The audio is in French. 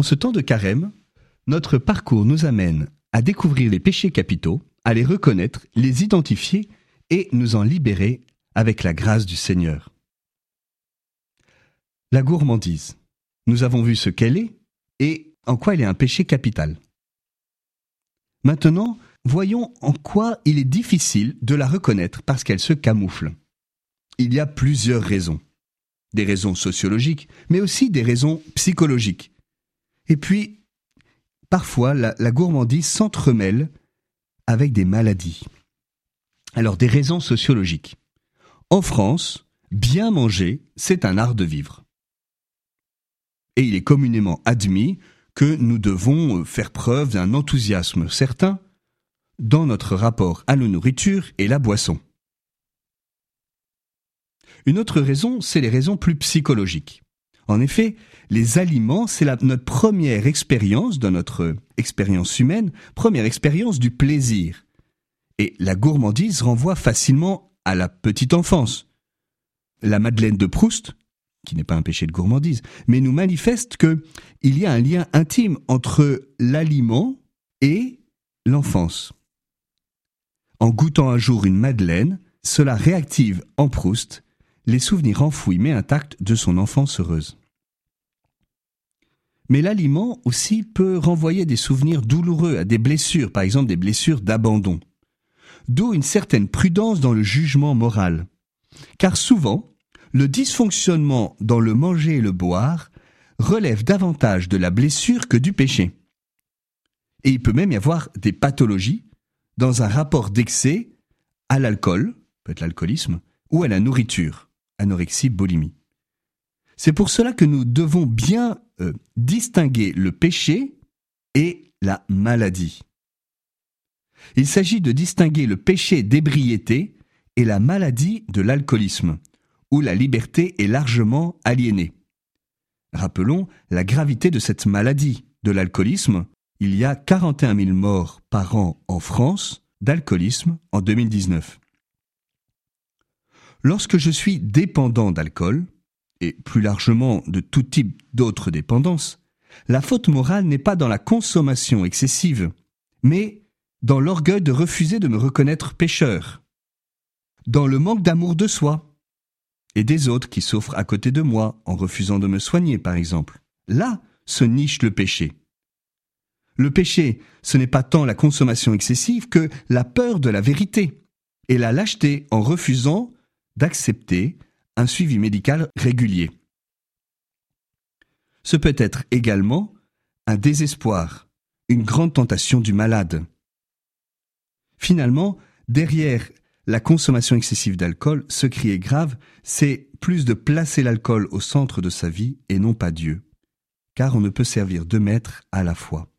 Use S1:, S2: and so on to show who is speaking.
S1: En ce temps de carême, notre parcours nous amène à découvrir les péchés capitaux, à les reconnaître, les identifier et nous en libérer avec la grâce du Seigneur. La gourmandise. Nous avons vu ce qu'elle est et en quoi elle est un péché capital. Maintenant, voyons en quoi il est difficile de la reconnaître parce qu'elle se camoufle. Il y a plusieurs raisons. Des raisons sociologiques, mais aussi des raisons psychologiques. Et puis, parfois, la, la gourmandise s'entremêle avec des maladies. Alors, des raisons sociologiques. En France, bien manger, c'est un art de vivre. Et il est communément admis que nous devons faire preuve d'un enthousiasme certain dans notre rapport à la nourriture et la boisson. Une autre raison, c'est les raisons plus psychologiques. En effet, les aliments, c'est notre première expérience de notre expérience humaine, première expérience du plaisir. Et la gourmandise renvoie facilement à la petite enfance. La Madeleine de Proust, qui n'est pas un péché de gourmandise, mais nous manifeste que il y a un lien intime entre l'aliment et l'enfance. En goûtant un jour une madeleine, cela réactive en Proust les souvenirs enfouis mais intacts de son enfance heureuse. Mais l'aliment aussi peut renvoyer des souvenirs douloureux à des blessures, par exemple des blessures d'abandon. D'où une certaine prudence dans le jugement moral. Car souvent, le dysfonctionnement dans le manger et le boire relève davantage de la blessure que du péché. Et il peut même y avoir des pathologies dans un rapport d'excès à l'alcool, peut-être l'alcoolisme, ou à la nourriture, anorexie, boulimie. C'est pour cela que nous devons bien euh, distinguer le péché et la maladie. Il s'agit de distinguer le péché d'ébriété et la maladie de l'alcoolisme, où la liberté est largement aliénée. Rappelons la gravité de cette maladie de l'alcoolisme il y a 41 000 morts par an en France d'alcoolisme en 2019. Lorsque je suis dépendant d'alcool, et plus largement de tout type d'autres dépendances, la faute morale n'est pas dans la consommation excessive, mais dans l'orgueil de refuser de me reconnaître pécheur, dans le manque d'amour de soi et des autres qui souffrent à côté de moi en refusant de me soigner, par exemple. Là se niche le péché. Le péché, ce n'est pas tant la consommation excessive que la peur de la vérité et la lâcheté en refusant d'accepter un suivi médical régulier. Ce peut être également un désespoir, une grande tentation du malade. Finalement, derrière la consommation excessive d'alcool, ce qui est grave, c'est plus de placer l'alcool au centre de sa vie et non pas Dieu, car on ne peut servir deux maîtres à la fois.